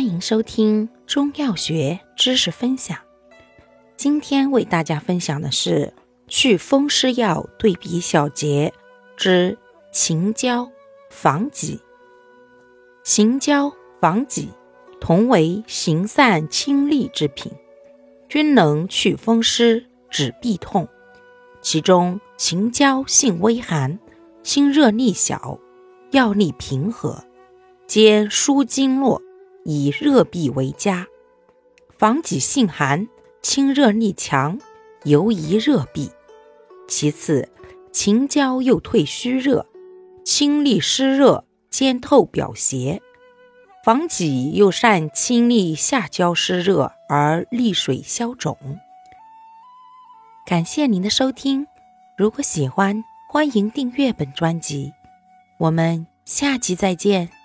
欢迎收听中药学知识分享。今天为大家分享的是祛风湿药对比小结之秦椒、防己。秦椒、防己同为行散清利之品，均能祛风湿、止痹痛。其中秦椒性微寒，辛热力小，药力平和，兼疏经络。以热痹为佳，防己性寒，清热力强，尤宜热痹。其次，秦椒又退虚热，清利湿热，兼透表邪；防己又善清利下焦湿热而利水消肿。感谢您的收听，如果喜欢，欢迎订阅本专辑。我们下集再见。